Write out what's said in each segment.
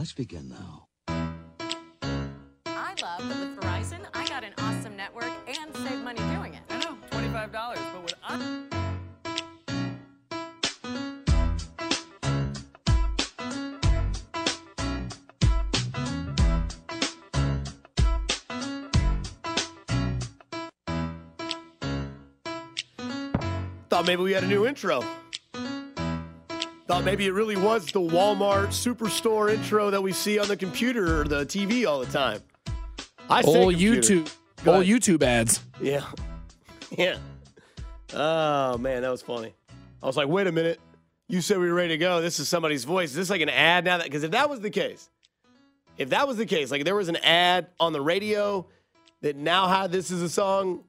Let's begin now. I love that with Verizon, I got an awesome network and save money doing it. I know, $25, but with I- Thought maybe we had a new intro. Thought maybe it really was the Walmart Superstore intro that we see on the computer or the TV all the time. I say Old computer. YouTube, Go old ahead. YouTube ads. Yeah. Yeah. Oh, man, that was funny. I was like, wait a minute. You said we were ready to go. This is somebody's voice. Is this like an ad now? That? Because if that was the case, if that was the case, like there was an ad on the radio that now had this as a song,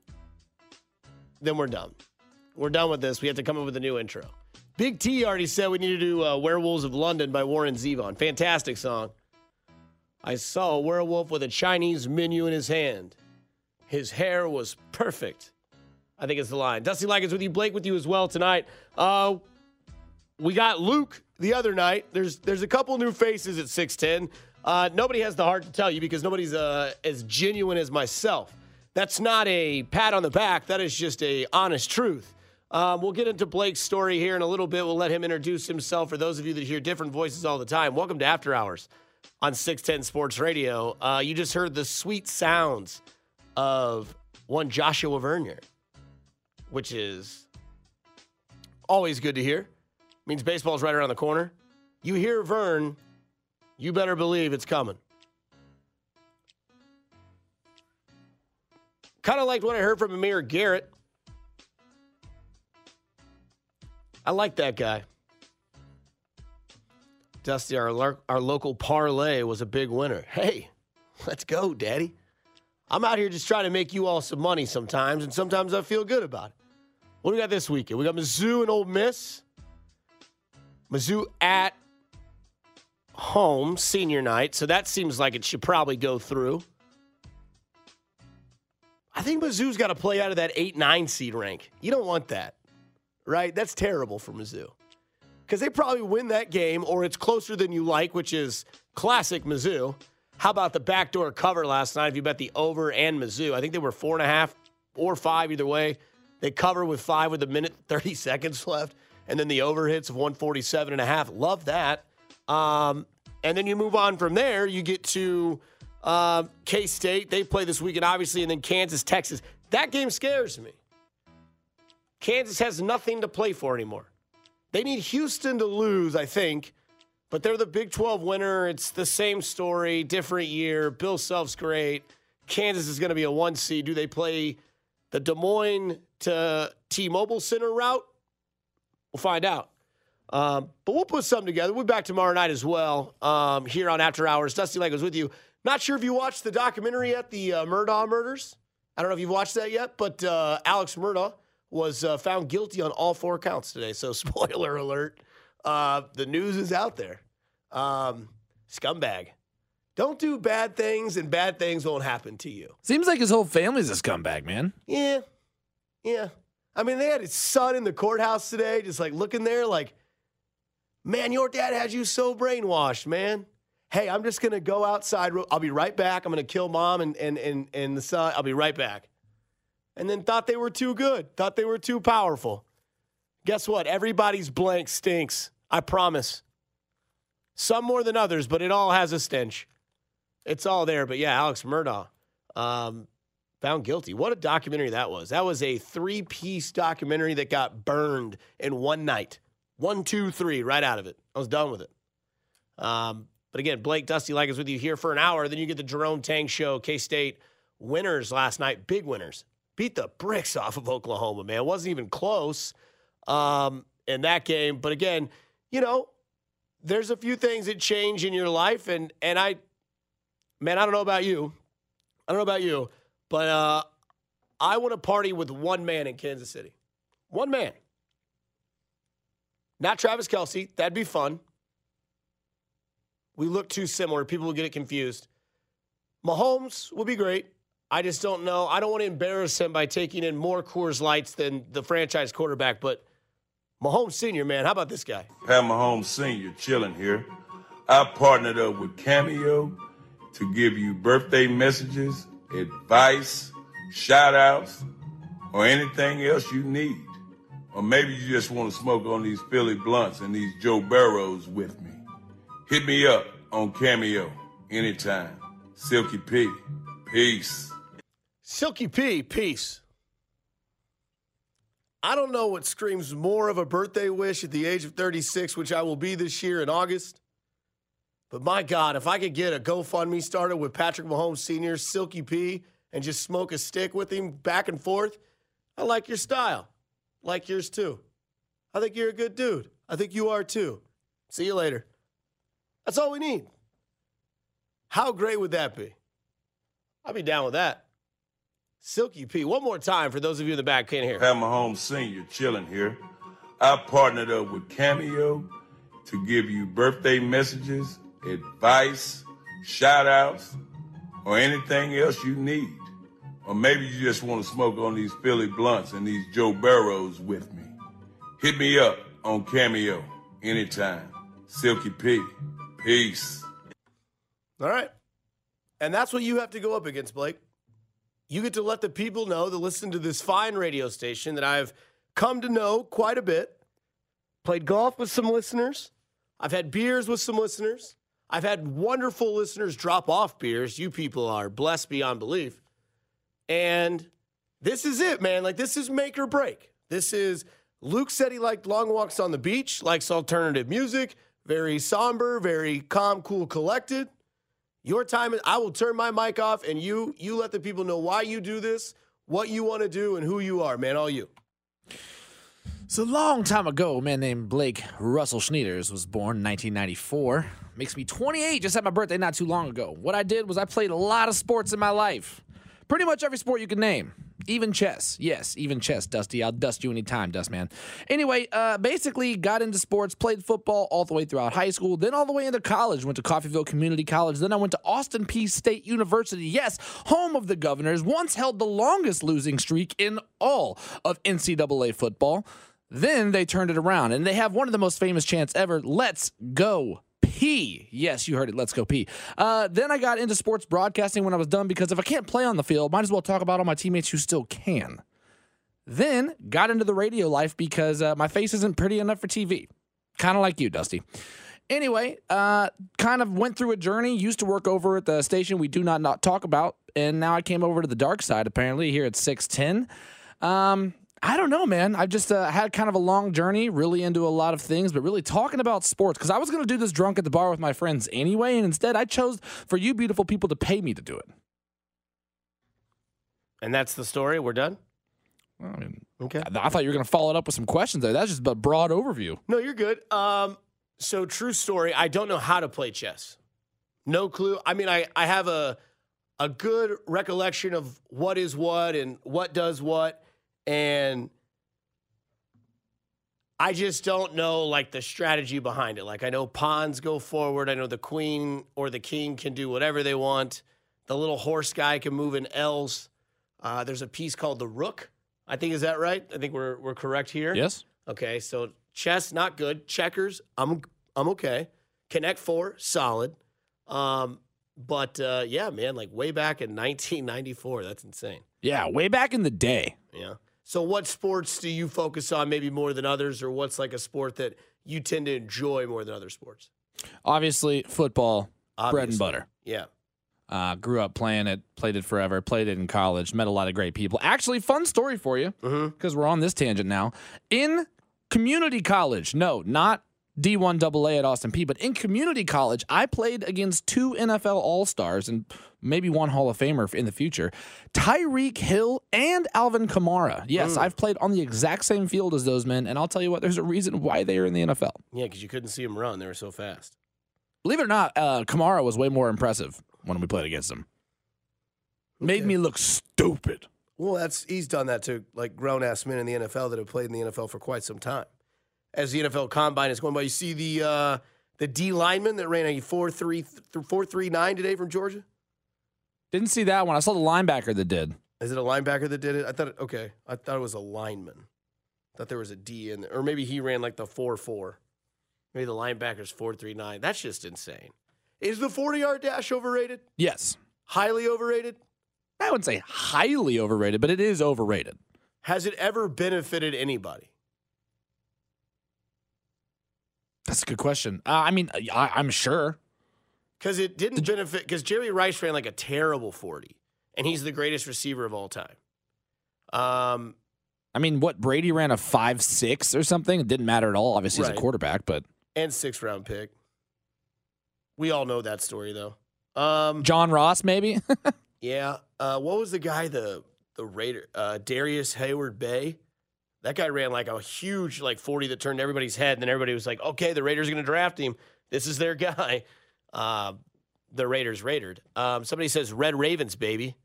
then we're done. We're done with this. We have to come up with a new intro. Big T already said we need to do uh, Werewolves of London by Warren Zevon. Fantastic song. I saw a werewolf with a Chinese menu in his hand. His hair was perfect. I think it's the line. Dusty Ligon's with you. Blake with you as well tonight. Uh, we got Luke the other night. There's there's a couple new faces at 6'10. Uh, nobody has the heart to tell you because nobody's uh, as genuine as myself. That's not a pat on the back. That is just a honest truth. Um, we'll get into Blake's story here in a little bit. We'll let him introduce himself. For those of you that hear different voices all the time, welcome to After Hours on 610 Sports Radio. Uh, you just heard the sweet sounds of one Joshua Vernier, which is always good to hear. Means baseball's right around the corner. You hear Vern, you better believe it's coming. Kind of liked what I heard from Amir Garrett. I like that guy. Dusty, our, our local parlay was a big winner. Hey, let's go, Daddy. I'm out here just trying to make you all some money sometimes, and sometimes I feel good about it. What do we got this weekend? We got Mizzou and Ole Miss. Mizzou at home, senior night. So that seems like it should probably go through. I think Mizzou's got to play out of that 8 9 seed rank. You don't want that, right? That's terrible for Mizzou. Because they probably win that game, or it's closer than you like, which is classic Mizzou. How about the backdoor cover last night if you bet the over and Mizzou? I think they were four and a half or five either way. They cover with five with a minute 30 seconds left, and then the over hits of 147 and a half. Love that. Um, and then you move on from there. You get to uh, K State. They play this weekend, obviously, and then Kansas, Texas. That game scares me. Kansas has nothing to play for anymore. They need Houston to lose, I think, but they're the Big 12 winner. It's the same story, different year. Bill Self's great. Kansas is going to be a one seed. Do they play the Des Moines to T Mobile Center route? We'll find out. Um, but we'll put something together. We'll be back tomorrow night as well um, here on After Hours. Dusty Ligon's with you. Not sure if you watched the documentary yet, the uh, Murdaugh murders. I don't know if you've watched that yet, but uh, Alex Murdaugh was uh, found guilty on all four counts today. So, spoiler alert, uh, the news is out there. Um, scumbag. Don't do bad things, and bad things won't happen to you. Seems like his whole family's a scumbag, man. Yeah. Yeah. I mean, they had his son in the courthouse today, just like looking there, like, man, your dad had you so brainwashed, man. Hey, I'm just gonna go outside. I'll be right back. I'm gonna kill mom and and and and the son. I'll be right back. And then thought they were too good. Thought they were too powerful. Guess what? Everybody's blank stinks. I promise. Some more than others, but it all has a stench. It's all there. But yeah, Alex Murdaugh. Um, found guilty. What a documentary that was. That was a three piece documentary that got burned in one night. One, two, three, right out of it. I was done with it. Um, but again, Blake Dusty Ligon's with you here for an hour. Then you get the Jerome Tang show, K State winners last night, big winners. Beat the bricks off of Oklahoma, man. It wasn't even close um, in that game. But again, you know, there's a few things that change in your life. And, and I, man, I don't know about you. I don't know about you, but uh, I want to party with one man in Kansas City. One man. Not Travis Kelce. That'd be fun. We look too similar. People will get it confused. Mahomes will be great. I just don't know. I don't want to embarrass him by taking in more Coors Lights than the franchise quarterback, but Mahomes Sr., man, how about this guy? Pat Mahomes Sr. chilling here. I partnered up with Cameo to give you birthday messages, advice, shout outs, or anything else you need. Or maybe you just want to smoke on these Philly blunts and these Joe Barrows with me. Hit me up on Cameo anytime. Silky P. Peace. Silky P, peace. I don't know what screams more of a birthday wish at the age of 36, which I will be this year in August. But my God, if I could get a GoFundMe started with Patrick Mahomes Sr., Silky P, and just smoke a stick with him back and forth, I like your style. Like yours too. I think you're a good dude. I think you are too. See you later. That's all we need. How great would that be? I'd be down with that. Silky P. One more time for those of you in the back can't hear. Pat Mahomes Sr. chilling here. I partnered up with Cameo to give you birthday messages, advice, shout outs, or anything else you need. Or maybe you just want to smoke on these Philly blunts and these Joe Barrows with me. Hit me up on Cameo anytime. Silky P. Peace. All right. And that's what you have to go up against, Blake. You get to let the people know that listen to this fine radio station that I've come to know quite a bit. Played golf with some listeners. I've had beers with some listeners. I've had wonderful listeners drop off beers. You people are blessed beyond belief. And this is it, man. Like, this is make or break. This is Luke said he liked long walks on the beach, likes alternative music, very somber, very calm, cool, collected. Your time is I will turn my mic off and you you let the people know why you do this, what you want to do, and who you are, man. All you. So a long time ago, a man named Blake Russell Schneiders was born in 1994. Makes me 28, just had my birthday not too long ago. What I did was I played a lot of sports in my life. Pretty much every sport you can name. Even chess. Yes, even chess, Dusty. I'll dust you anytime, Dustman. Anyway, uh, basically got into sports, played football all the way throughout high school, then all the way into college. Went to Coffeyville Community College. Then I went to Austin Peay State University. Yes, home of the Governors. Once held the longest losing streak in all of NCAA football. Then they turned it around, and they have one of the most famous chants ever. Let's go Peay. Yes, you heard it. Let's go Peay. Uh, then I got into sports broadcasting when I was done because if I can't play on the field, might as well talk about all my teammates who still can. Then got into the radio life because uh, my face isn't pretty enough for TV. Kind of like you, Dusty. Anyway, uh, kind of went through a journey. Used to work over at the station we do not, not talk about, and now I came over to the dark side. Apparently, here at six ten. Um, I don't know, man. I've just uh, had kind of a long journey, really into a lot of things, but really talking about sports because I was going to do this drunk at the bar with my friends anyway, and instead I chose for you beautiful people to pay me to do it. And that's the story. We're done. Well, I mean, Okay. I, I thought you were going to follow it up with some questions there. That's just a broad overview. No, you're good. Um, so true story. I don't know how to play chess. No clue. I mean, I, I have a a good recollection of what is what and what does what, and I just don't know like the strategy behind it. Like I know pawns go forward. I know the queen or the king can do whatever they want. The little horse guy can move in L's. Uh, there's a piece called the rook. I think is that right? I think we're we're correct here. Yes? Okay, so chess not good. Checkers, I'm I'm okay. Connect four, solid. Um, but uh, yeah, man, like way back in 1994, that's insane. Yeah, way back in the day. Yeah. So what sports do you focus on maybe more than others, or what's like a sport that you tend to enjoy more than other sports? Obviously, football, bread and butter. Yeah. Uh, grew up playing it, played it forever, played it in college, met a lot of great people. Actually, fun story for you because we're on this tangent now. In community college, no, not D1 AA at Austin Peay, but in community college, I played against two NFL All Stars and maybe one Hall of Famer in the future Tyreek Hill and Alvin Kamara. Yes, I've played on the exact same field as those men, and I'll tell you what, there's a reason why they are in the NFL. Yeah, because you couldn't see them run; they were so fast. Believe it or not, uh, Kamara was way more impressive when we played against him. Made me look stupid. Well, that's he's done that to like grown ass men in the NFL that have played in the NFL for quite some time. As the NFL combine is going by, you see the uh, the D lineman that ran a four three four three nine today from Georgia. Didn't see that one. I saw the linebacker that did. Is it a linebacker that did it? I thought it, okay, I thought it was a lineman. thought there was a D in there, or maybe he ran like the four four. Maybe the linebacker's 439. That's just insane. Is the 40 yard dash overrated? Yes. Highly overrated? I wouldn't say highly overrated, but it is overrated. Has it ever benefited anybody? That's a good question. Uh, I mean, I, I'm sure. Because it didn't benefit, because Jerry Rice ran like a terrible 40, and he's the greatest receiver of all time. Um, I mean, what Brady ran a five six or something. It didn't matter at all. Obviously, he's a quarterback, but and sixth round pick. We all know that story, though. Um, John Ross maybe. Yeah. Uh, what was the guy the the Raider uh, Darrius Heyward-Bey? That guy ran like a huge like forty that turned everybody's head, and then everybody was like, "Okay, the Raiders are going to draft him. This is their guy." Uh, the Raiders raided. Um, somebody says Red Ravens, baby.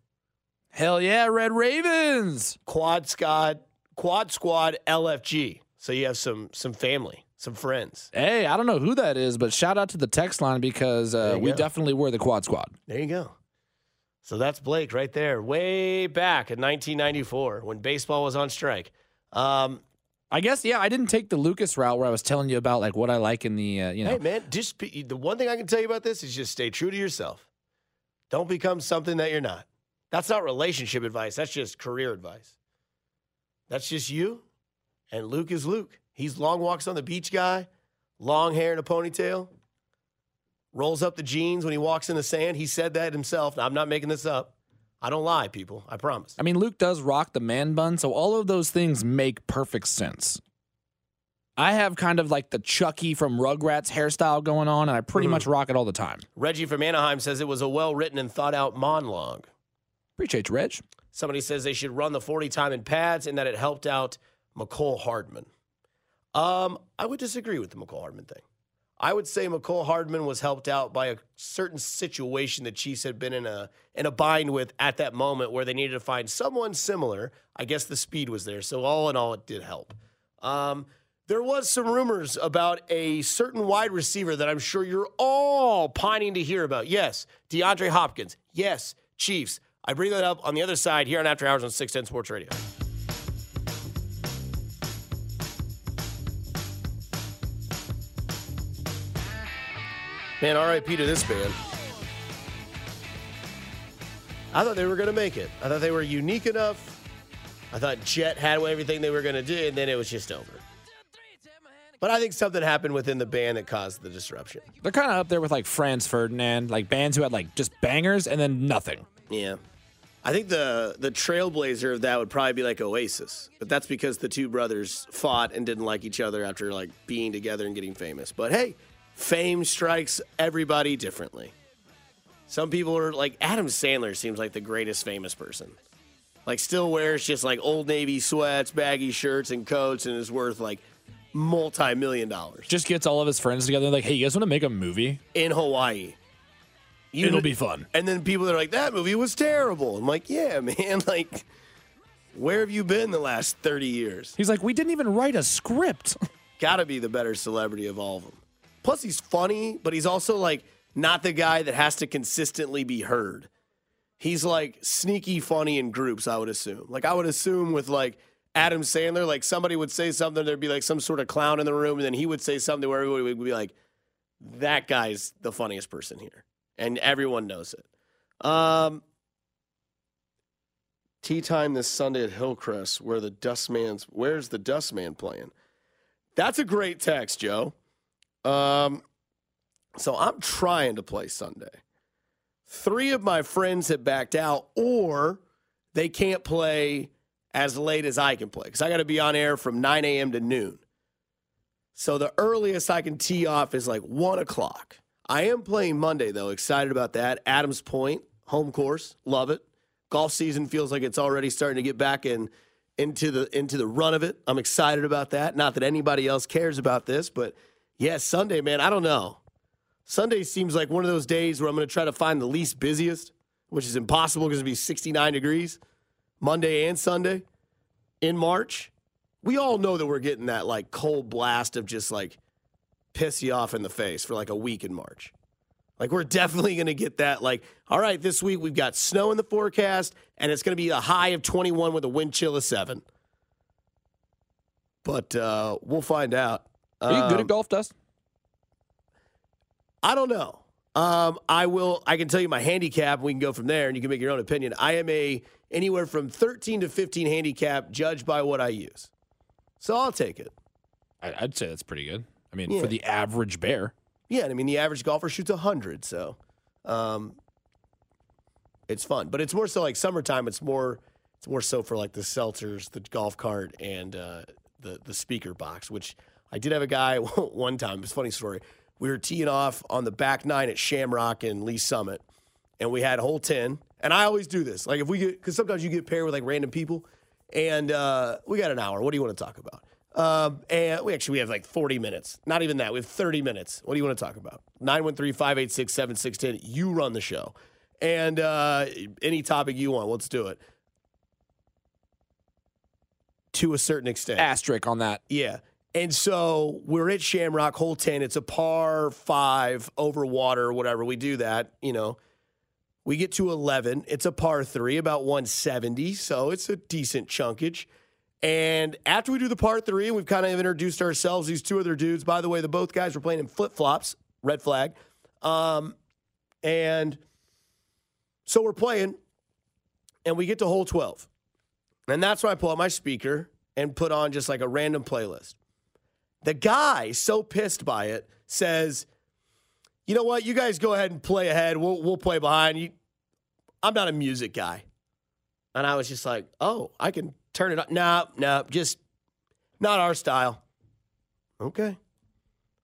Hell yeah, Red Ravens. Quad Squad, Quad Squad, LFG. So you have some some family, some friends. Hey, I don't know who that is, but shout out to the text line because uh, we go. definitely were the Quad Squad. There you go. So that's Blake right there, way back in 1994 when baseball was on strike. Um, I guess yeah, I didn't take the Lucas route where I was telling you about like what I like in the uh, you know. Hey man, just the one thing I can tell you about this is just stay true to yourself. Don't become something that you're not. That's not relationship advice. That's just career advice. That's just you. And Luke is Luke. He's long walks on the beach guy, long hair and a ponytail, rolls up the jeans when he walks in the sand. He said that himself. Now, I'm not making this up. I don't lie, people. I promise. I mean, Luke does rock the man bun, so all of those things make perfect sense. I have kind of like the Chucky from Rugrats hairstyle going on, and I pretty much rock it all the time. Reggie from Anaheim says it was a well written and thought out monologue. Appreciate you, Reg. Somebody says they should run the 40 time in pads and that it helped out Mecole Hardman. Um, I would disagree with the Mecole Hardman thing. I would say Mecole Hardman was helped out by a certain situation the Chiefs had been in a in a bind with at that moment where they needed to find someone similar. I guess the speed was there. So all in all, it did help. Um, there was some rumors about a certain wide receiver that I'm sure you're all pining to hear about. Yes, DeAndre Hopkins. Yes, Chiefs. I bring that up on the other side here on After Hours on 610 Sports Radio. Man, RIP to this band. I thought they were going to make it. I thought they were unique enough. I thought Jet had everything they were going to do, and then it was just over. But I think something happened within the band that caused the disruption. They're kind of up there with like Franz Ferdinand, like bands who had like just bangers and then nothing. Yeah. I think the the trailblazer of that would probably be like Oasis, but that's because the two brothers fought and didn't like each other after like being together and getting famous. But hey, fame strikes everybody differently. Some people are like Adam Sandler seems like the greatest famous person. Like still wears just like old navy sweats, baggy shirts and coats and is worth like multi-million dollars Just gets all of his friends together, like, hey, you guys want to make a movie? in Hawaii. You It'll know- be fun. And then people are like, that movie was terrible. I'm like, yeah, man. Like, where have you been the last 30 years? He's like, we didn't even write a script. Gotta be the better celebrity of all of them. Plus, he's funny, but he's also like not the guy that has to consistently be heard. He's like sneaky funny in groups, I would assume. Like, I would assume with like Adam Sandler, like somebody would say something, there'd be like some sort of clown in the room, and then he would say something where everybody would be like, that guy's the funniest person here. And everyone knows it. Um, tea time this Sunday at Hillcrest, where the Dustman's, where's the Dustman playing? That's a great text, Joe. Um, so I'm trying to play Sunday. Three of my friends have backed out, or they can't play as late as I can play because I got to be on air from 9 a.m. to noon. So the earliest I can tee off is like one o'clock. I am playing Monday though. Excited about that. Adams Pointe home course, love it. Golf season feels like it's already starting to get back in into the into the run of it. I'm excited about that. Not that anybody else cares about this, but yeah, Sunday, man. I don't know. Sunday seems like one of those days where I'm going to try to find the least busiest, which is impossible because it'll be 69 degrees Monday and Sunday in March. We all know that we're getting that like cold blast of just like piss you off in the face for like a week in March. Like we're definitely going to get that. Like, all right, this week we've got snow in the forecast, and it's going to be a high of 21 with a wind chill of seven. But uh, we'll find out. Are you good Um, at golf, Dust? I don't know. Um, I will. I can tell you my handicap. We can go from there, and you can make your own opinion. I am a anywhere from 13 to 15 handicap, judged by what I use. So I'll take it. I, I'd say that's pretty good. I mean, Yeah. for the average bear. Yeah, I mean the average golfer shoots 100, so um, it's fun. But it's more so like summertime. It's more it's more so for like the seltzers, the golf cart, and uh, the the speaker box. Which I did have a guy one time. It's a funny story. We were teeing off on the back nine at Shamrock and Lee's Summit, and we had hole 10. And I always do this. Like if we get because sometimes you get paired with like random people, and uh, we got an hour. What do you want to talk about? Um, and we actually we have like 40 minutes. Not even that. We have 30 minutes. What do you want to talk about? 913-586-7610. You run the show. And uh, any topic you want, let's do it. To a certain extent. Asterisk on that. Yeah. And so we're at Shamrock, hole 10. It's a par five over water, whatever. We do that, you know. We get to 11. It's a par three, about 170. So it's a decent chunkage. And after we do the par three, we've kind of introduced ourselves, these two other dudes. By the way, the both guys were playing in flip flops, red flag. Um, and so we're playing, and we get to hole 12. And that's when I pull out my speaker and put on just like a random playlist. The guy, so pissed by it, says, You know what? You guys go ahead and play ahead. We'll, we'll play behind you. I'm not a music guy. And I was just like, Oh, I can turn it up. No, no, just not our style. Okay.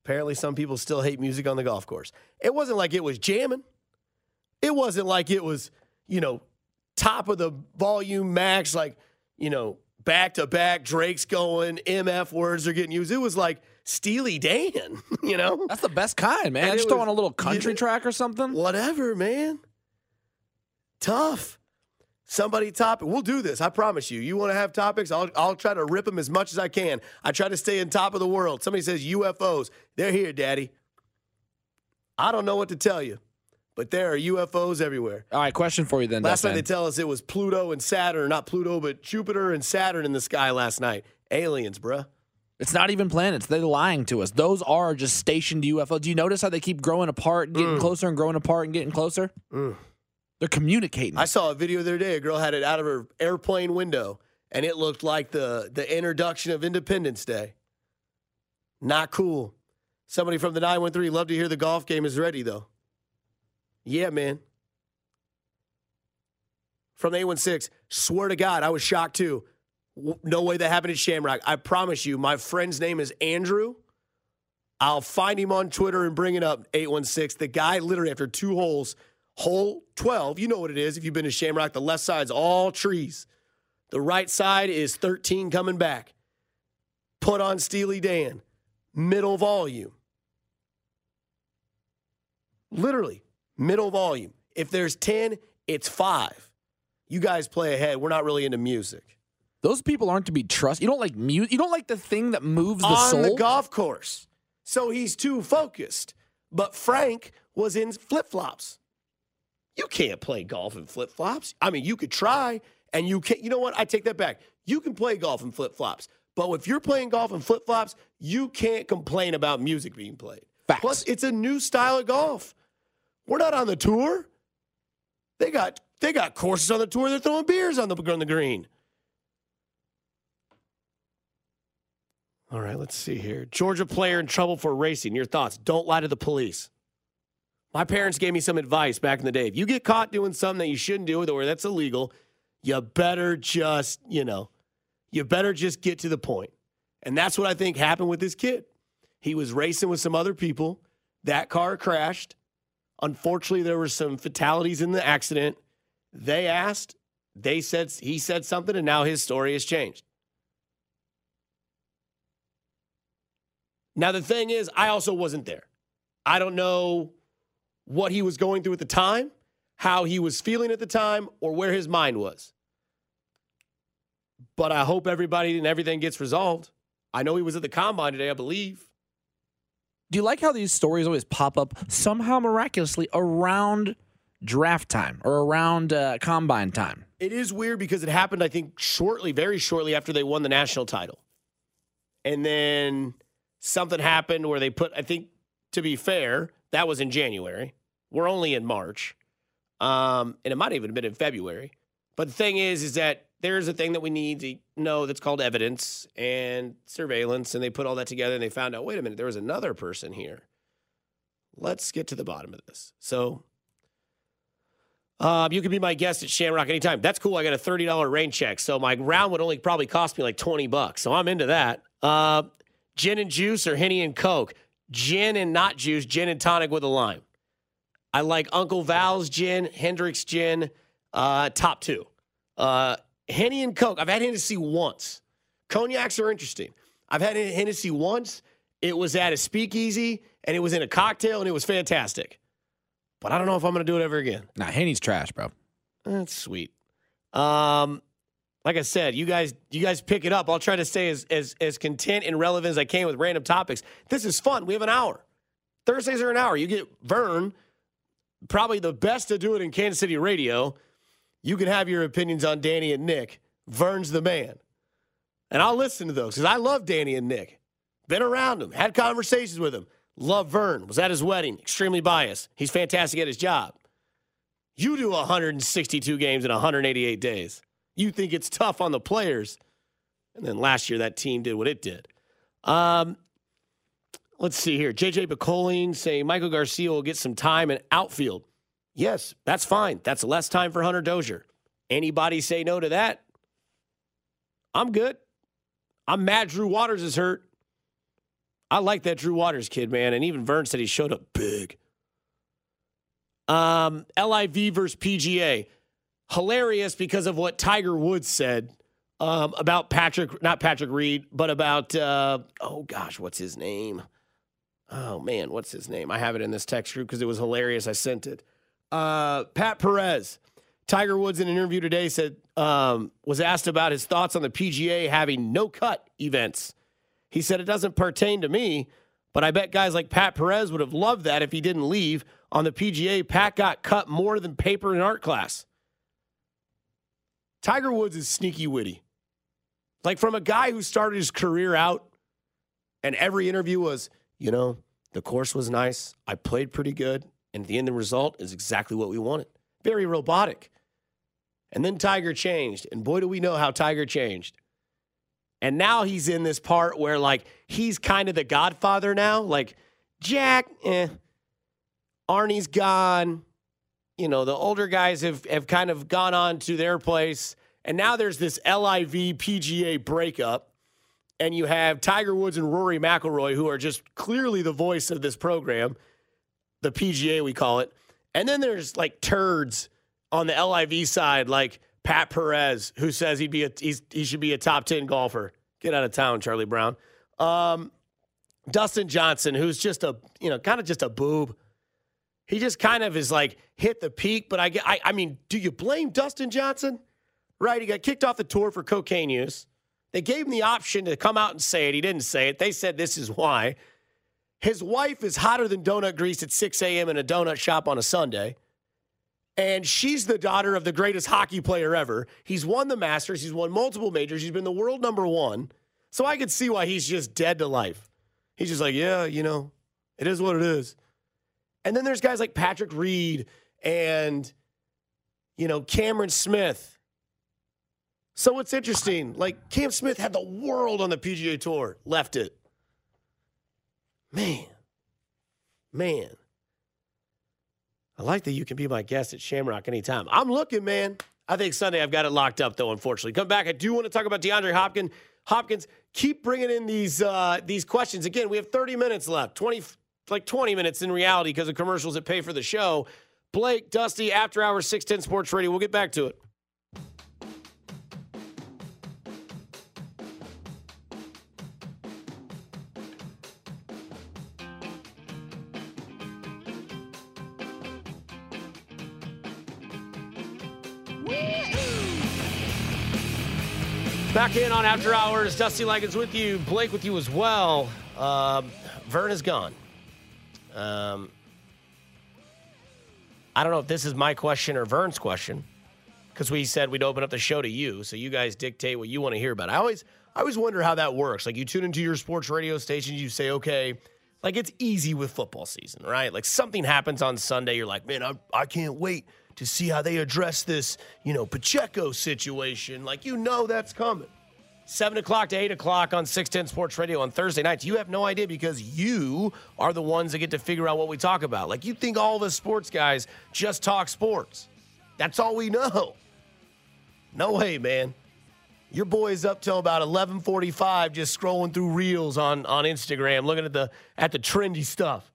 Apparently, some people still hate music on the golf course. It wasn't like it was jamming. It wasn't like it was, you know, top of the volume max, like, you know, back to back, Drake's going, MF words are getting used. It was like Steely Dan, you know? That's the best kind, man. And Just throw was- on a little country track or something. Whatever, man. Tough. Somebody topic. We'll do this. I promise you. You want to have topics? I'll, I'll try to rip them as much as I can. I try to stay on top of the world. Somebody says UFOs. They're here, Daddy. I don't know what to tell you, but there are UFOs everywhere. All right, question for you then. Last night they tell us it was Pluto and Saturn, not Pluto, but Jupiter and Saturn in the sky last night. Aliens, bruh. It's not even planets. They're lying to us. Those are just stationed UFOs. Do you notice how they keep growing apart, and Mm. getting closer and growing apart and getting closer? They're communicating. I saw a video the other day. A girl had it out of her airplane window, and it looked like the the introduction of Independence Day. Not cool. Somebody from the 913, love to hear the golf game is ready, though. Yeah, man. From the 816, swear to God, I was shocked too. No way that happened at Shamrock. I promise you, my friend's name is Andrew. I'll find him on Twitter and bring it up. 816. The guy literally after two holes, hole 12, you know what it is if you've been to Shamrock. The left side's all trees. The right side is 13 coming back. Put on Steely Dan. Middle volume. Literally, middle volume. If there's 10, it's five. You guys play ahead. We're not really into music. Those people aren't to be trusted. You don't like music. You don't like the thing that moves the on soul. the golf course. So he's too focused. But Frank was in flip flops. You can't play golf in flip flops. I mean, you could try, and you can't. You know what? I take that back. You can play golf in flip flops. But if you're playing golf in flip flops, you can't complain about music being played. Facts. Plus, it's a new style of golf. We're not on the tour. They got they got courses on the tour. They're throwing beers on the on the green. All right, let's see here. Georgia player in trouble for racing. Your thoughts? Don't lie to the police. My parents gave me some advice back in the day. If you get caught doing something that you shouldn't do or that's illegal, you better just, you know, you better just get to the point. And that's what I think happened with this kid. He was racing with some other people. That car crashed. Unfortunately, there were some fatalities in the accident. They asked, they said he said something, and now his story has changed. Now, the thing is, I also wasn't there. I don't know what he was going through at the time, how he was feeling at the time, or where his mind was. But I hope everybody and everything gets resolved. I know he was at the combine today, I believe. Do you like how these stories always pop up somehow miraculously around draft time or around uh, combine time? It is weird because it happened, I think, shortly, very shortly after they won the national title. And then something happened where they put, I think, to be fair, That was in January. We're only in March. Um, and it might even have been in February. But the thing is, is that there's a thing that we need to know that's called evidence and surveillance. And they put all that together and they found out, wait a minute, there was another person here. Let's get to the bottom of this. So um, you can be my guest at Shamrock anytime. That's cool. I got a $30 rain check. So my round would only probably cost me like 20 bucks. So I'm into that. Uh, gin and juice or Henny and Coke? Gin and not juice, gin and tonic with a lime. I like Uncle Val's gin, Hendrick's gin, uh, top two. Uh, Henny and Coke. I've had Hennessy once. Cognacs are interesting. I've had Hennessy once. It was at a speakeasy and it was in a cocktail and it was fantastic. But I don't know if I'm going to do it ever again. Nah, Henny's trash, bro. That's sweet. Um, like I said, you guys, you guys pick it up. I'll try to stay as as as content and relevant as I can with random topics. This is fun. We have an hour. Thursdays are an hour. You get Vern, probably the best to do it in Kansas City radio. You can have your opinions on Danny and Nick. Vern's the man, and I'll listen to those because I love Danny and Nick. Been around them, had conversations with them. Love Vern. Was at his wedding. Extremely biased. He's fantastic at his job. You do 162 games in 188 days. You think it's tough on the players. And then last year, that team did what it did. Um, let's see here. JJ McColling saying Maikel Garcia will get some time in outfield. Yes, that's fine. That's less time for Hunter Dozier. Anybody say no to that? I'm good. I'm mad Drew Waters is hurt. I like that Drew Waters kid, man. And even Vern said he showed up big. Um, LIV versus PGA. Hilarious because of what Tiger Woods said um, about Patrick, not Patrick Reed, but about, uh, oh gosh, what's his name? Oh man, what's his name? I have it in this text group because it was hilarious. I sent it. Uh, Pat Perez. Tiger Woods in an interview today said, um, was asked about his thoughts on the PGA having no cut events. He said, it doesn't pertain to me, but I bet guys like Pat Perez would have loved that if he didn't leave. On the PGA, Pat got cut more than paper in art class. Tiger Woods is sneaky witty. Like from a guy who started his career out and every interview was, you know, the course was nice. I played pretty good. And the end the result is exactly what we wanted. Very robotic. And then Tiger changed. And boy, do we know how Tiger changed. And now he's in this part where, like, he's kind of the godfather now. Like, Jack, eh. Arnie's gone. You know, the older guys have, have kind of gone on to their place. And now there's this LIV PGA breakup. And you have Tiger Woods and Rory McIlroy, who are just clearly the voice of this program, the PGA, we call it. And then there's like turds on the LIV side, like Pat Perez, who says he'd be a, he should be a top 10 golfer. Get out of town, Charlie Brown. Um, Dustin Johnson, who's just a, you know, kind of just a boob. He just kind of is like hit the peak, but I, I, I mean, do you blame Dustin Johnson? Right, he got kicked off the tour for cocaine use. They gave him the option to come out and say it. He didn't say it. They said this is why. His wife is hotter than donut grease at 6 a.m. in a donut shop on a Sunday. And she's the daughter of the greatest hockey player ever. He's won the Masters, he's won multiple majors, he's been the world number one. So I could see why he's just dead to life. He's just like, yeah, you know, it is what it is. And then there's guys like Patrick Reed and, you know, Cameron Smith. So it's interesting. Like, Cam Smith had the world on the PGA Tour, left it. Man, man. I like that you can be my guest at Shamrock anytime. I'm looking, man. I think Sunday I've got it locked up, though, unfortunately. Come back. I do want to talk about DeAndre Hopkins. Hopkins, keep bringing in these uh, these questions. Again, we have 30 minutes left, 20, like 20 minutes in reality because of commercials that pay for the show. Blake, Dusty, After Hours, 610 Sports Radio. We'll get back to it. Back in on After Hours. Dusty Ligon's with you. Blake with you as well. Um, Vern is gone. Um, I don't know if this is my question or Vern's question because we said we'd open up the show to you, so you guys dictate what you want to hear about. I always, I always wonder how that works. Like you tune into your sports radio station, you say, okay, Like it's easy with football season, right? Like something happens on Sunday, you're like, man, I, I can't wait to see how they address this, you know, Pacheco situation. Like you know that's coming. Seven o'clock to eight o'clock on 610 Sports Radio on Thursday nights. You have no idea because you are the ones that get to figure out what we talk about. Like you think all the sports guys just talk sports. That's all we know. No way, man. Your boy's up till about 11:45 just scrolling through reels on on Instagram, looking at the at the trendy stuff.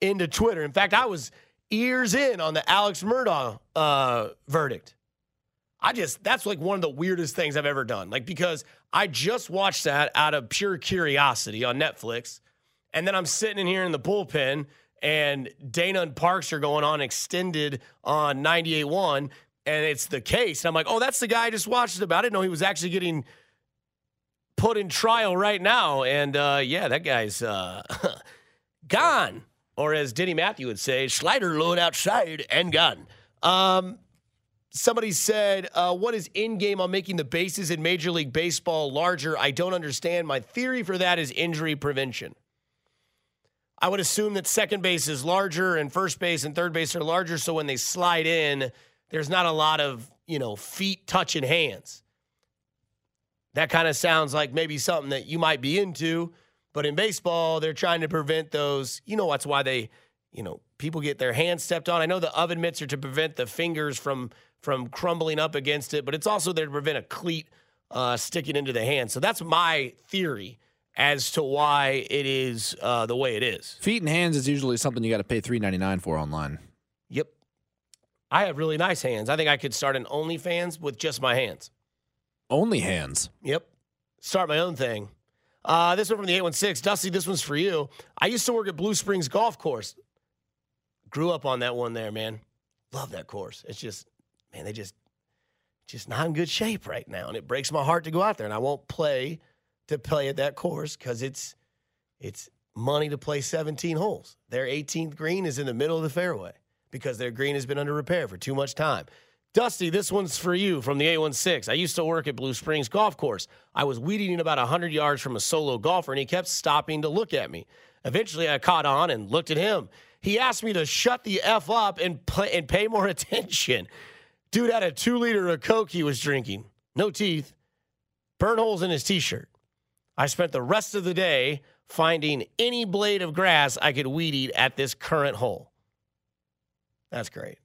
Into Twitter. In fact, I was ears in on the Alex Murdaugh uh, verdict. I just that's like one of the weirdest things I've ever done. Like because I just watched that out of pure curiosity on Netflix, and then I'm sitting in here in the bullpen, and Dana and Parks are going on extended on 98.1, and it's the case. And I'm like, oh, that's the guy I just watched about. I didn't know he was actually getting put in trial right now. And uh, yeah, that guy's uh, gone. Or as Denny Matthew would say, slider load outside and gun. Um, somebody said, uh, What is in game on making the bases in Major League Baseball larger? I don't understand. My theory for that is injury prevention. I would assume that second base is larger and first base and third base are larger. So when they slide in, there's not a lot of, you know, feet touching hands. That kind of sounds like maybe something that you might be into. But in baseball, they're trying to prevent those. You know, that's why they, you know, people get their hands stepped on. I know the oven mitts are to prevent the fingers from from crumbling up against it, but it's also there to prevent a cleat uh, sticking into the hand. So that's my theory as to why it is uh, the way it is. Feet and hands is usually something you got to pay three ninety nine for online. Yep. I have really nice hands. I think I could start an OnlyFans with just my hands. Only hands. Yep. Start my own thing. Uh, this one from the 816. Dusty, this one's for you. I used to work at Blue Springs Golf Course. Grew up on that one there, man. Love that course. It's just, man, they just, just not in good shape right now. And it breaks my heart to go out there. And I won't play to play at that course because it's, it's money to play 17 holes. Their 18th green is in the middle of the fairway because their green has been under repair for too much time. Dusty, this one's for you from the 816. I used to work at Blue Springs Golf Course. I was weeding about 100 yards from a solo golfer, and he kept stopping to look at me. Eventually, I caught on and looked at him. He asked me to shut the F up and, play, and pay more attention. Dude had a two liter of Coke he was drinking, no teeth, burn holes in his t shirt. I spent the rest of the day finding any blade of grass I could weed eat at this current hole. That's great.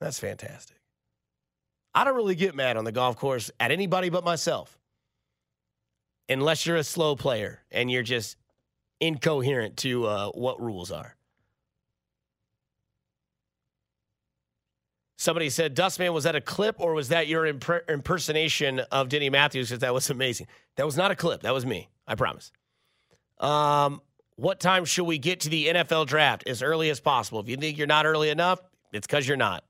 That's fantastic. I don't really get mad on the golf course at anybody but myself. Unless you're a slow player and you're just incoherent to uh, what rules are. Somebody said, Dustman, was that a clip or was that your imp- impersonation of Denny Matthews? Because that was amazing. That was not a clip. That was me. I promise. Um, what time should we get to the NFL draft? As early as possible. If you think you're not early enough, it's because you're not.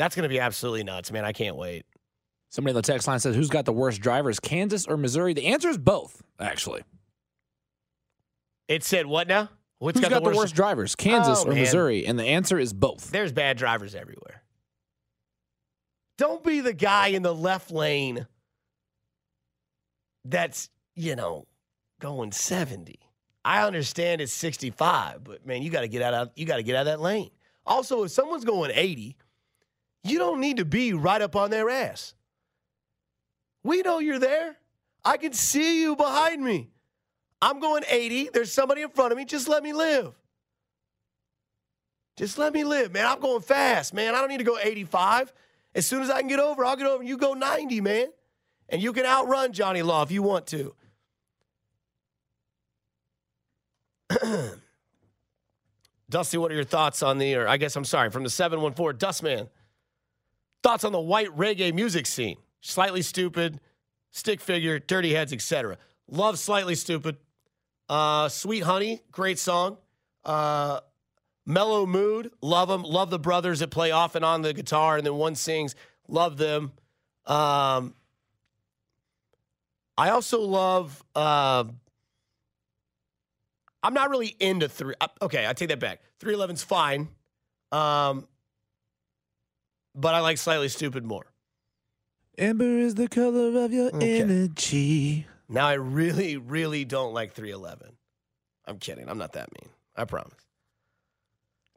That's going to be absolutely nuts, man. I can't wait. Somebody on the text line says, "Who's got the worst drivers, Kansas or Missouri?" The answer is both, actually. It said what now? What's Who's got, the, worst? drivers, oh, Kansas Oh, or man. Missouri? And the answer is both. There's bad drivers everywhere. Don't be the guy in the left lane that's, you know, going 70. I understand it's 65, but man, you got to get out of you got to get out of that lane. Also, if someone's going 80, you don't need to be right up on their ass. We know you're there. I can see you behind me. I'm going 80. There's somebody in front of me. Just let me live. Just let me live, man. I'm going fast, man. I don't need to go 85. As soon as I can get over, I'll get over. You go 90, man. And you can outrun Johnny Law if you want to. Dusty, what are your thoughts on the, or I guess I'm sorry, from the 714 Dustman. Thoughts on the white reggae music scene? Slightly Stoopid, stick figure, dirty heads, etc. Love Slightly Stoopid. Uh, Sweet Honey, great song. Uh, Mellow Mood, love them. Love the brothers that play off and on the guitar, and then one sings. Love them. Um, I also love. Uh, I'm not really into three. uh, Okay, I take that back. 311's fine, um, but I like Slightly Stoopid more. Amber is the color of your Okay. energy. Now I really, really don't like 311. I'm kidding. I'm not that mean. I promise.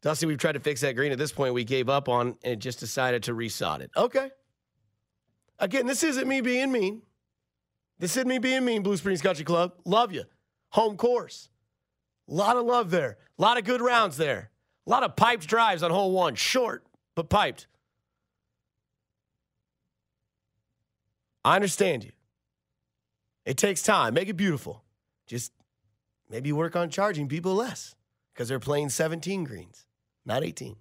Dusty, we've tried to fix that green. At this point, we gave up on and just decided to resod it. Okay. Again, this isn't me being mean. This isn't me being mean, Blue Springs Country Club. Love you. Home course. A lot of love there. A lot of good rounds there. A lot of piped drives on hole one. Short, but piped. I understand you. It takes time. Make it beautiful. Just maybe work on charging people less because they're playing 17 greens, not 18.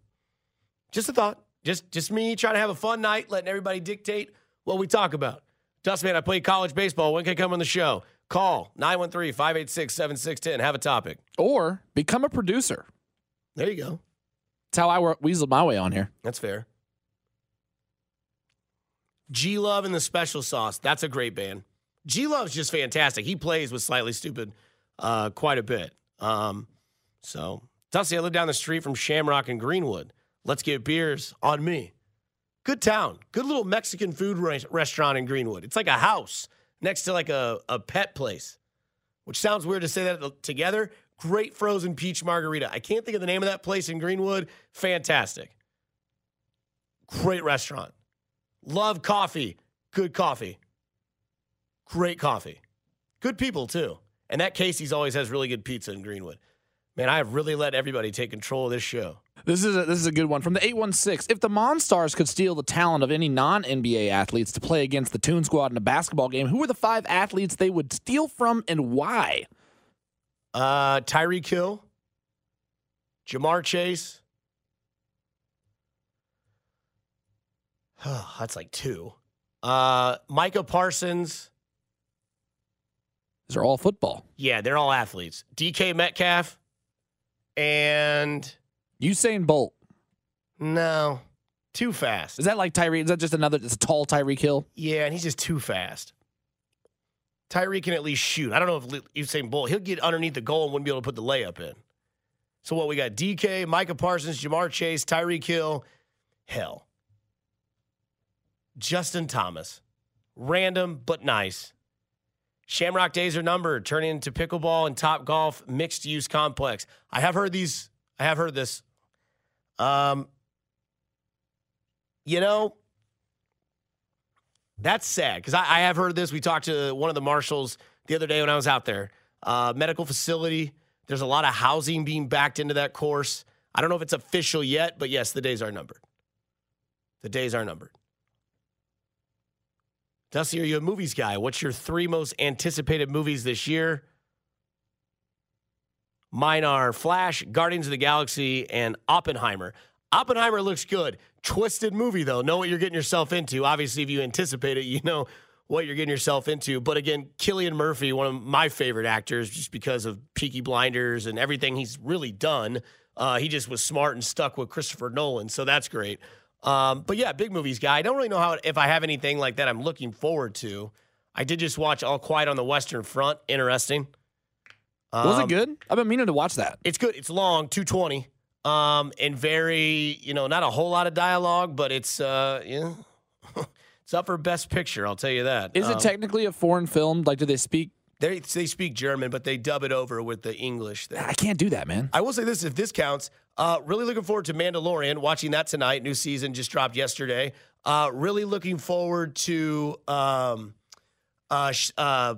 Just a thought. Just just me trying to have a fun night, letting everybody dictate what we talk about. Dustman, I played college baseball. When can I come on the show? Call 913 586 7610. Have a topic. Or become a producer. There you go. That's how I weasel my way on here. That's fair. G Love and the Special Sauce. That's a great band. G Love's just fantastic. He plays with Slightly Stoopid uh, quite a bit. Um, so, Dusty, I live down the street from Shamrock and Greenwood. Let's get beers on me. Good town. Good little Mexican food re- restaurant in Greenwood. It's like a house next to like a, a pet place, which sounds weird to say that together. Great frozen peach margarita. I can't think of the name of that place in Greenwood. Fantastic. Great restaurant. Love coffee. Good coffee. Great coffee. Good people, too. And that Casey's always has really good pizza in Greenwood. Man, I have really let everybody take control of this show. This is a, this is a good one from the 816. If the Monstars could steal the talent of any non NBA athletes to play against the Toon Squad in a basketball game, who are the five athletes they would steal from and why? Uh, Tyreek Hill, Ja'Marr Chase. That's like two. Uh, Micah Parsons. These are all football. Yeah, they're all athletes. DK Metcalf and Usain Bolt. no, too fast. Is that like Tyree? Is that just another? It's a tall Tyreek Hill. Yeah, and he's just too fast. Tyreek can at least shoot. I don't know if Usain Bolt, he'll get underneath the goal and wouldn't be able to put the layup in. So what we got? DK, Micah Parsons, Ja'Marr Chase, Tyreek Hill, hell. Justin Thomas. Random but nice. Shamrock days are numbered, turning into pickleball and top golf mixed use complex. I have heard these, I have heard this. Um, you know, that's sad because I, I, have heard this. We talked to one of the marshals the other day when I was out there. Uh, medical facility. There's a lot of housing being backed into that course. I don't know if it's official yet, but yes, the days are numbered. The days are numbered. Dusty, are you a movies guy? What's your three most anticipated movies this year? Mine are Flash, Guardians of the Galaxy, and Oppenheimer. Oppenheimer looks good. Twisted movie, though. Know what you're getting yourself into. Obviously, if you anticipate it, you know what you're getting yourself into. But again, Cillian Murphy, one of my favorite actors, just because of Peaky Blinders and everything he's really done. Uh, he just was smart and stuck with Christopher Nolan, so that's great. Um, but yeah, big movies guy. I don't really know how if I have anything like that I'm looking forward to. I did just watch All Quiet on the Western Front. Interesting. Um, was it good? I've been meaning to watch that. It's good. It's long, 220. Um, and very, you know, not a whole lot of dialogue, but it's uh, yeah, it's up for best picture. I'll tell you that. Is um, it technically a foreign film? Like, do they speak? They they speak German, but they dub it over with the English. Thing. I can't do that, man. I will say this: if this counts, uh, really looking forward to Mandalorian. Watching that tonight. New season just dropped yesterday. Uh, really looking forward to um, uh, uh,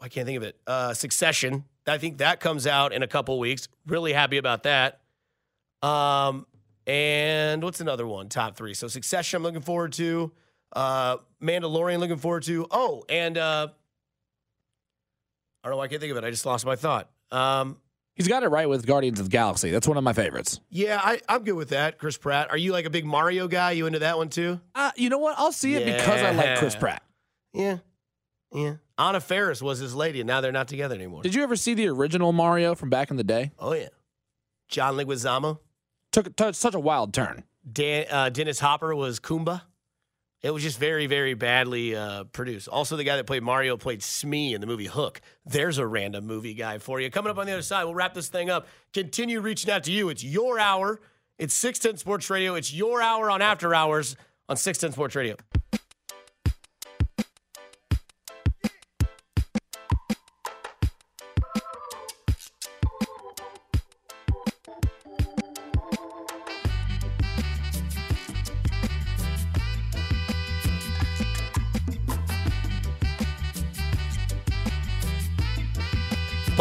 I can't think of it. Uh, Succession. I think that comes out in a couple weeks. Really happy about that. Um, and what's another one? Top three. So Succession. I'm looking forward to. Uh, Mandalorian. Looking forward to. Oh, and uh, I don't know why I can't think of it. I just lost my thought. Um, He's got it right with Guardians of the Galaxy. That's one of my favorites. Yeah, I, am good with that. Chris Pratt. Are you like a big Mario guy? You into that one too? Uh, you know what? I'll see it yeah. because I like Chris Pratt. Yeah. Yeah. Anna Faris was his lady, and now they're not together anymore. Did you ever see the original Mario from back in the day? Oh, yeah. John Leguizamo. Took, took such a wild turn. Dan, uh, Dennis Hopper was Kumba. It was just very, very badly uh, produced. Also, the guy that played Mario played Smee in the movie Hook. There's a random movie guy for you. Coming up on the other side, we'll wrap this thing up. Continue reaching out to you. It's your hour. It's 610 Sports Radio. It's your hour on After Hours on 610 Sports Radio.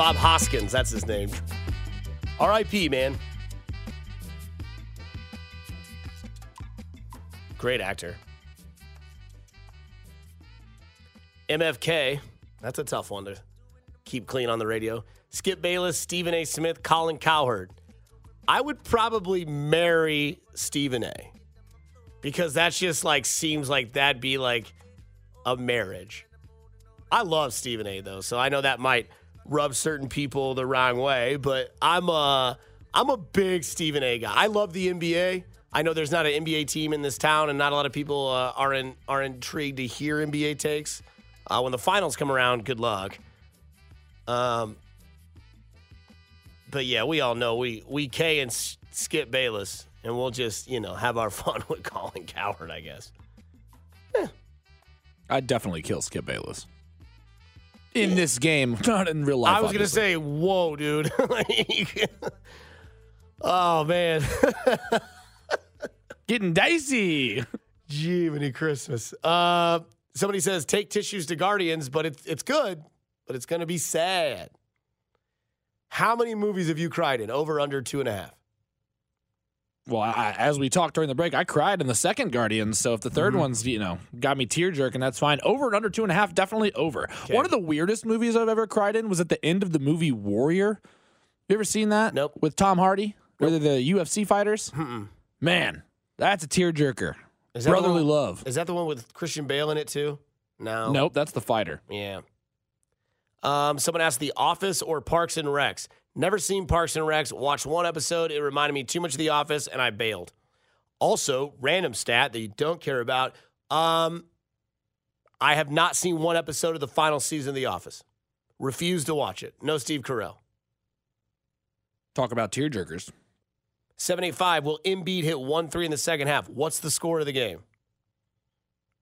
Bob Hoskins, that's his name. R.I.P. Man. Great actor. MFK, that's a tough one to keep clean on the radio. Skip Bayless, Stephen A. Smith, Colin Cowherd. I would probably marry Stephen A. Because that's just like seems like that'd be like a marriage. I love Stephen A. though, so I know that might rub certain people the wrong way, but I'm a I'm a big Stephen A. guy. I love the NBA. I know there's not an NBA team in this town, and not a lot of people uh, are in, are intrigued to hear NBA takes. Uh, when the finals come around, good luck. Um, but yeah, we all know we we K and Skip Bayless, and we'll just you know have our fun with Colin Cowherd, I guess. I'd definitely kill Skip Bayless. In this game, not in real life. I was gonna say, whoa, dude. Like, oh man, getting dicey. gee, many Christmas. Uh, somebody says take tissues to Guardians, but it's it's good, but it's gonna be sad. How many movies have you cried in? Over under two and a half. Well, I, as we talked during the break, I cried in the second Guardians. So if the 3rd one's, you know, got me tear jerking, that's fine. Over and under two and a half, definitely over. One of the weirdest movies I've ever cried in was at the end of the movie Warrior. You ever seen that? Nope. With Tom Hardy, where they're the UFC fighters. Man, that's a tear jerker. Is that the Brotherly one- love. Is that the one with Christian Bale in it too? No. Nope, that's the fighter. Yeah. Um, someone asked The Office or Parks and Recs. Never seen Parks and Recs. Watched one episode. It reminded me too much of The Office, and I bailed. Also, random stat that you don't care about. Um, I have not seen one episode of the final season of The Office. Refuse to watch it. No Steve Carell. Talk about tear jerkers. 785, will Embiid hit 1 3 in the second half? What's the score of the game?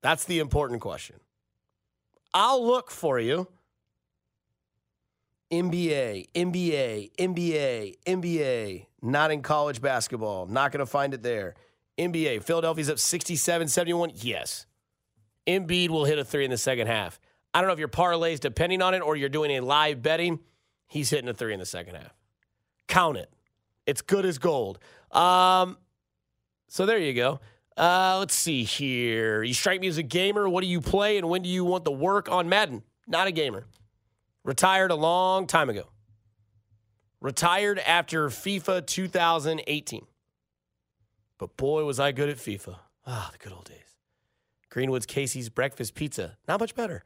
That's the important question. I'll look for you. NBA, NBA, NBA, NBA, not in college basketball. Not going to find it there. NBA, Philadelphia's up 67 71. Yes. Embiid will hit a three in the second half. I don't know if your parlays depending on it or you're doing a live betting. He's hitting a three in the second half. Count it. It's good as gold. Um, so there you go. Uh, let's see here. You strike me as a gamer. What do you play and when do you want the work on Madden? Not a gamer. Retired a long time ago. Retired after FIFA 2018. But boy, was I good at FIFA. Ah, the good old days. Greenwood's Casey's Breakfast Pizza. Not much better.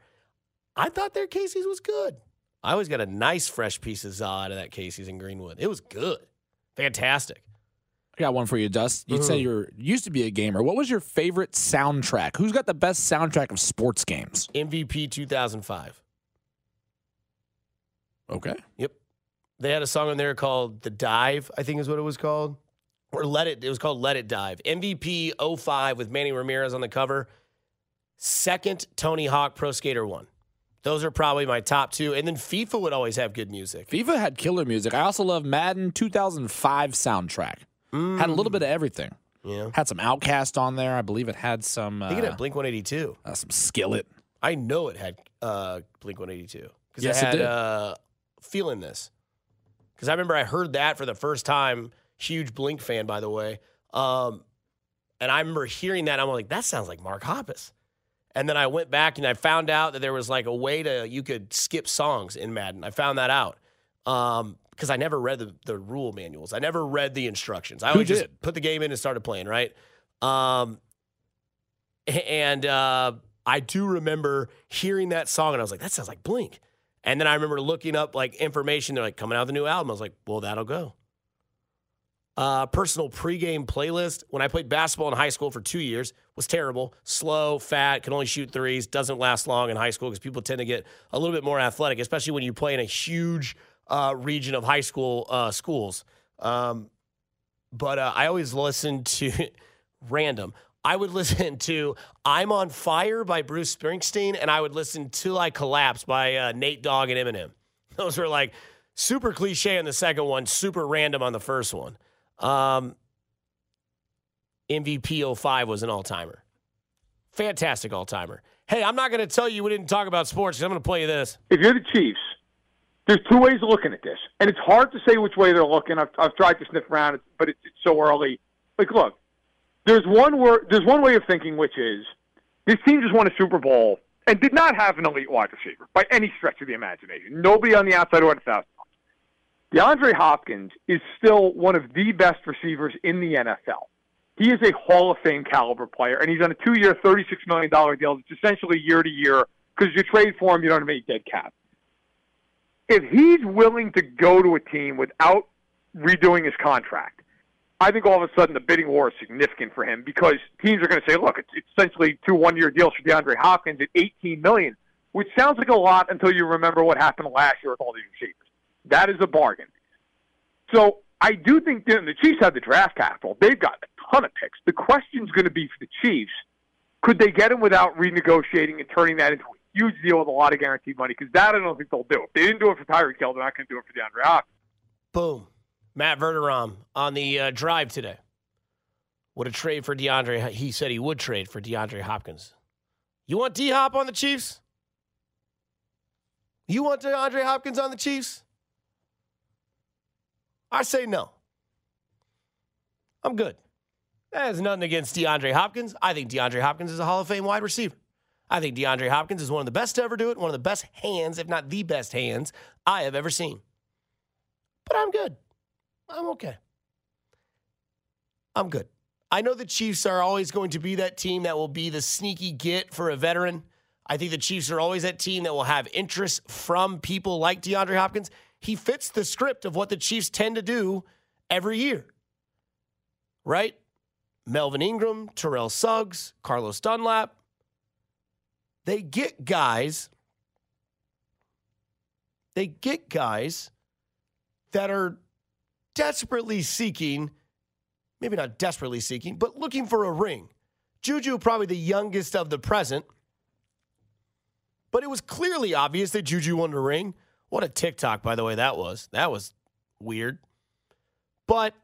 I thought their Casey's was good. I always got a nice fresh piece of za out of that Casey's in Greenwood. It was good. Fantastic. I got one for you, Dust. You'd say you used to be a gamer. What was your favorite soundtrack? Who's got the best soundtrack of sports games? MVP 2005. Okay. Yep. They had a song on there called The Dive, I think is what it was called. Or Let It, it was called Let It Dive. MVP 05 with Manny Ramirez on the cover. Second, Tony Hawk Pro Skater 1. Those are probably my top two. And then FIFA would always have good music. FIFA had killer music. I also love Madden 2005 soundtrack. Had a little bit of everything. Yeah. Had some OutKast on there. I believe it had some I think it uh, had Blink 182. uh, some Skillet. I know it had uh, Blink 182 because Yes, it it had did. Feeling this. Because I remember I heard that for the first time. Huge Blink fan, by the way. Um, and I remember hearing that. I'm like, that sounds like Mark Hoppus. And then I went back and I found out that there was like a way to you could skip songs in Madden. I found that out because I never read the, the rule manuals. I never read the instructions. I Who always just put the game in and started playing. Right. Um, and uh, I do remember hearing that song and I was like, that sounds like Blink. And then I remember looking up like information. They're like coming out the new album. I was like, well, that'll go. Uh, personal pregame playlist. When I played basketball in high school for two years, was terrible. Slow, fat, can only shoot threes. Doesn't last long in high school because people tend to get a little bit more athletic, especially when you play in a huge uh, region of high school uh, schools. Um, but uh, I always listen to random. I would listen to "I'm on Fire" by Bruce Springsteen, and I would listen "Till I Collapse" by uh, Nate Dogg and Eminem. Those were like super cliche on the second one, super random on the first one. Um, MVP 05 was an all timer. Fantastic all timer. Hey, I'm not going to tell you we didn't talk about sports I'm going to play you this. If you're the Chiefs there's two ways of looking at this, and it's hard to say which way they're looking. I've, I've tried to sniff around, but it's, it's so early. Like, look, there's one word, there's one way of thinking, which is this team just won a Super Bowl and did not have an elite wide receiver by any stretch of the imagination. Nobody on the outside went a thousand. DeAndre Hopkins is still one of the best receivers in the NFL. He is a Hall of Fame caliber player, and he's on a two-year, thirty-six million dollar deal. It's essentially year to year because you trade for him, you don't have any dead cap if he's willing to go to a team without redoing his contract, I think all of a sudden the bidding war is significant for him because teams are going to say, look, it's, essentially two one-year deals for DeAndre Hopkins at 18 million, which sounds like a lot until you remember what happened last year with all these receivers. That is a bargain. So I do think the Chiefs have the draft capital. They've got a ton of picks. The question's going to be for the Chiefs, could they get him without renegotiating and turning that into a huge deal with a lot of guaranteed money because that I don't think they'll do. If they didn't do it for Tyreek Hill, they're not going to do it for DeAndre Hopkins. Boom. Matt Verderame on the uh, drive today. Would a trade for DeAndre? He said he would trade for DeAndre Hopkins. You want D Hop on the Chiefs? You want DeAndre Hopkins on the Chiefs? I say no. I'm good. Has nothing against DeAndre Hopkins. I think DeAndre Hopkins is a Hall of Fame wide receiver. I think DeAndre Hopkins is one of the best to ever do it, one of the best hands, if not the best hands, I have ever seen. But I'm good. I'm okay. I'm good. I know the Chiefs are always going to be that team that will be the sneaky get for a veteran. I think the Chiefs are always that team that will have interest from people like DeAndre Hopkins. He fits the script of what the Chiefs tend to do every year, right? Melvin Ingram, Terrell Suggs, Carlos Dunlap, they get guys, they get guys that are desperately seeking, maybe not desperately seeking, but looking for a ring. Juju, probably the youngest of the present, but it was clearly obvious that Juju wanted a ring. What a TikTok, by the way, that was. That was weird. But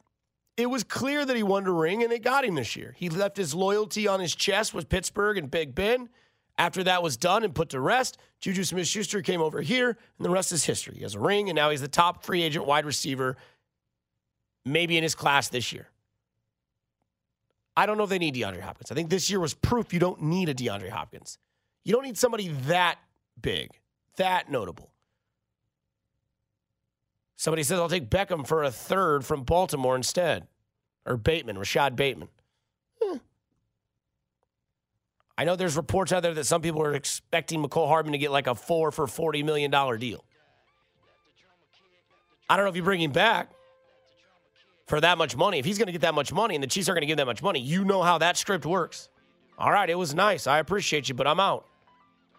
it was clear that he wanted a ring, and they got him this year. He left his loyalty on his chest with Pittsburgh and Big Ben. After that was done and put to rest, Juju Smith Schuster came over here, and the rest is history. He has a ring, and now he's the top free agent wide receiver, maybe in his class this year. I don't know if they need DeAndre Hopkins. I think this year was proof you don't need a DeAndre Hopkins. You don't need somebody that big, that notable. Somebody says, I'll take Beckham for a third from Baltimore instead. Or Bateman, Rashod Bateman. Eh. I know there's reports out there that some people are expecting Mecole Hardman to get like a four for $40 million deal. I don't know if you bring him back for that much money. If he's going to get that much money and the Chiefs aren't going to give that much money, you know how that script works. All right, it was nice. I appreciate you, but I'm out.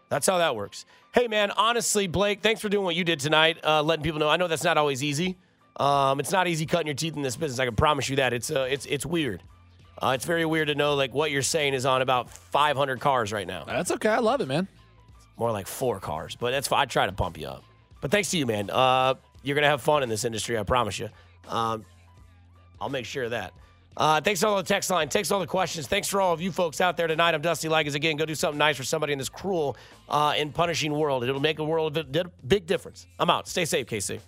That's how that works. Hey, man, honestly, Blake, thanks for doing what you did tonight, uh, letting people know. I know that's not always easy. Um, it's not easy cutting your teeth in this business. I can promise you that. It's uh, it's it's weird. Uh, it's very weird to know like what you're saying is on about 500 cars right now. That's okay. I love it, man. More like four cars, but that's fine. I try to pump you up. But thanks to you, man. Uh, you're gonna have fun in this industry. I promise you. Um, I'll make sure of that. Uh, thanks all the text line. Thanks for all the questions. Thanks for all of you folks out there tonight. I'm Dusty Ligon again. Go do something nice for somebody in this cruel uh, and punishing world. It'll make a world of big difference. I'm out. Stay safe, KC.